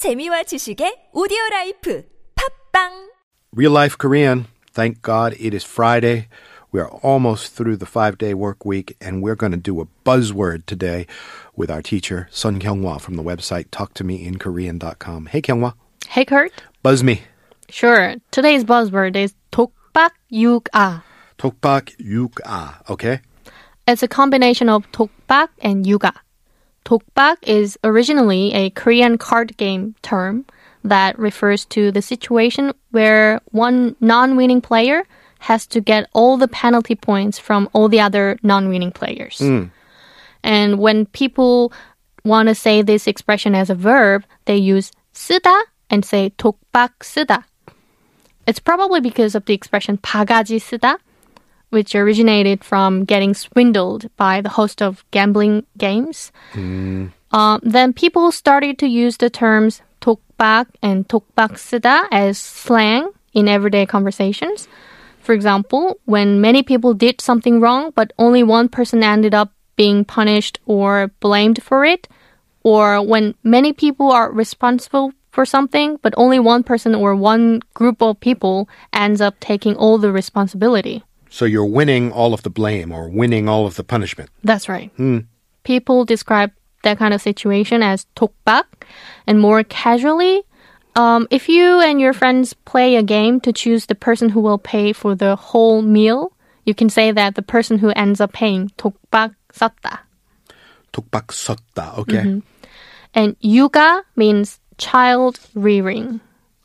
재미와 지식의 오디오 라이프 팝빵 Real life Korean. Thank God it is Friday. We are almost through the five day work week, and we're going to do a buzzword today with our teacher, Sun Kyunghwa from the website talktomeinkorean.com. Hey, Kyunghwa, Hey Kurt. buzz me. Sure. Today's buzzword is 독박 육아. Tokbak yuk-a, okay? It's a combination of 독박 and 육 아. 독박 is originally a Korean card game term that refers to the situation where one non-winning player has to get all the penalty points from all the other non-winning players. And when people want to say this expression as a verb, they use 쓰다 and say 독박 쓰다. It's probably because of the expression 바가지 쓰다, which originated from getting swindled by the host of gambling games. Uh, then people started to use the terms 독박 and 독박 쓰다 as slang in everyday conversations. For example, when many people did something wrong, but only one person ended up being punished or blamed for it, or when many people are responsible for something, but only one person or one group of people ends up taking all the responsibility. So you're winning all of the blame or winning all of the punishment. That's right. Hmm. People describe that kind of situation as tokbak, and more casually, um, if you and your friends play a game to choose the person who will pay for the whole meal, you can say that the person who ends up paying tokbak satta." Tokbak satta, okay. Mm-hmm. And yuga means child rearing.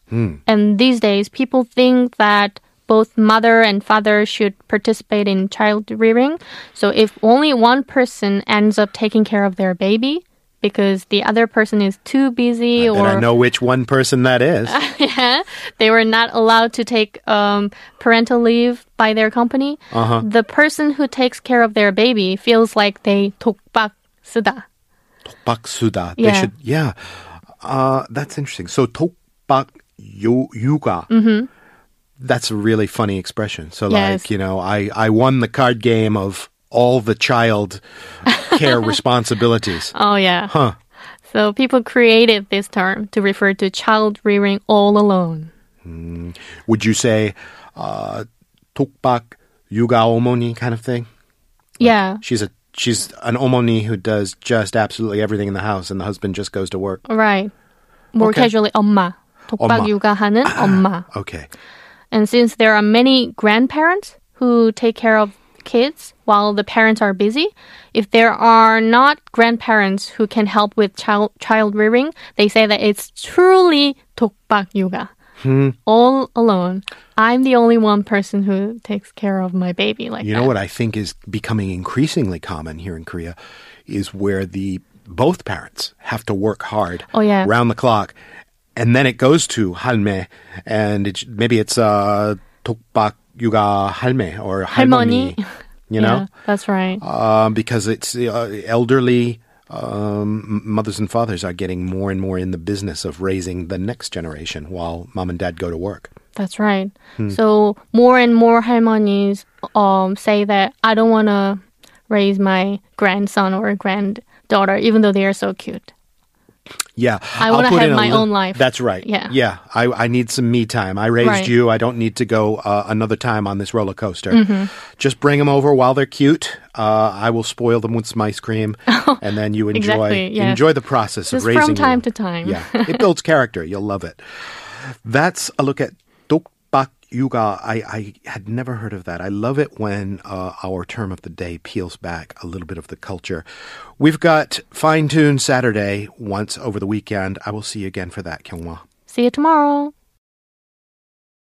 Hmm. And these days, people think that both mother and father should participate in child rearing. So if only one person ends up taking care of their baby because the other person is too busy And or I know which one person that is. yeah, they were not allowed to take um, parental leave by their company, the person who takes care of their baby feels like they 독박 쓰다. Baksuda. They Yeah. should, yeah. Uh, that's interesting. So tokbak yu- yuga. that's a really funny expression. So yes. like, you know, I, I won the card game of all the child care responsibilities. Oh yeah. Huh. So people created this term to refer to child rearing all alone. Mm. Would you say uh tokbak yuga omoni kind of thing? Like yeah. She's a she's an omoni who does just absolutely everything in the house and the husband just goes to work. Right. More okay. casually 엄마. 독박 엄마. 육아하는 엄마. Okay. And since there are many grandparents who take care of kids while the parents are busy, if there are not grandparents who can help with child child rearing, they say that it's truly 독박 yuga, Hmm. All alone. I'm the only one person who takes care of my baby like You know what I think is becoming increasingly common here in Korea is where the both parents have to work hard oh, yeah. round the clock and then it goes to halme and it, maybe it's uh tokbak yuga halme or halmoni, 할머니. you know Yeah, that's right. um, because it's uh, elderly um, m- mothers and fathers are getting more and more in the business of raising the next generation while mom and dad go to work. That's right. Hmm. So more and more 할머니es um, say that I don't want to raise my grandson or granddaughter, even though they are so cute. Yeah, I wanna put have in my li- own life. That's right. Yeah. yeah. I, I need some me time. I raised Right. you. I don't need to go uh, another time on this roller coaster. Mm-hmm. Just bring them over while they're cute. Uh, I will spoil them with some ice cream, and then you enjoy Exactly, yes. enjoy the process Just of raising them from time them. to time. Yeah, it builds character. You'll love it. That's a look at Yuga. I, I had never heard of that. I love it when uh, our term of the day peels back a little bit of the culture. We've got Fine Tune Saturday once over the weekend. I will see you again for that, Kyunghwa. See you tomorrow.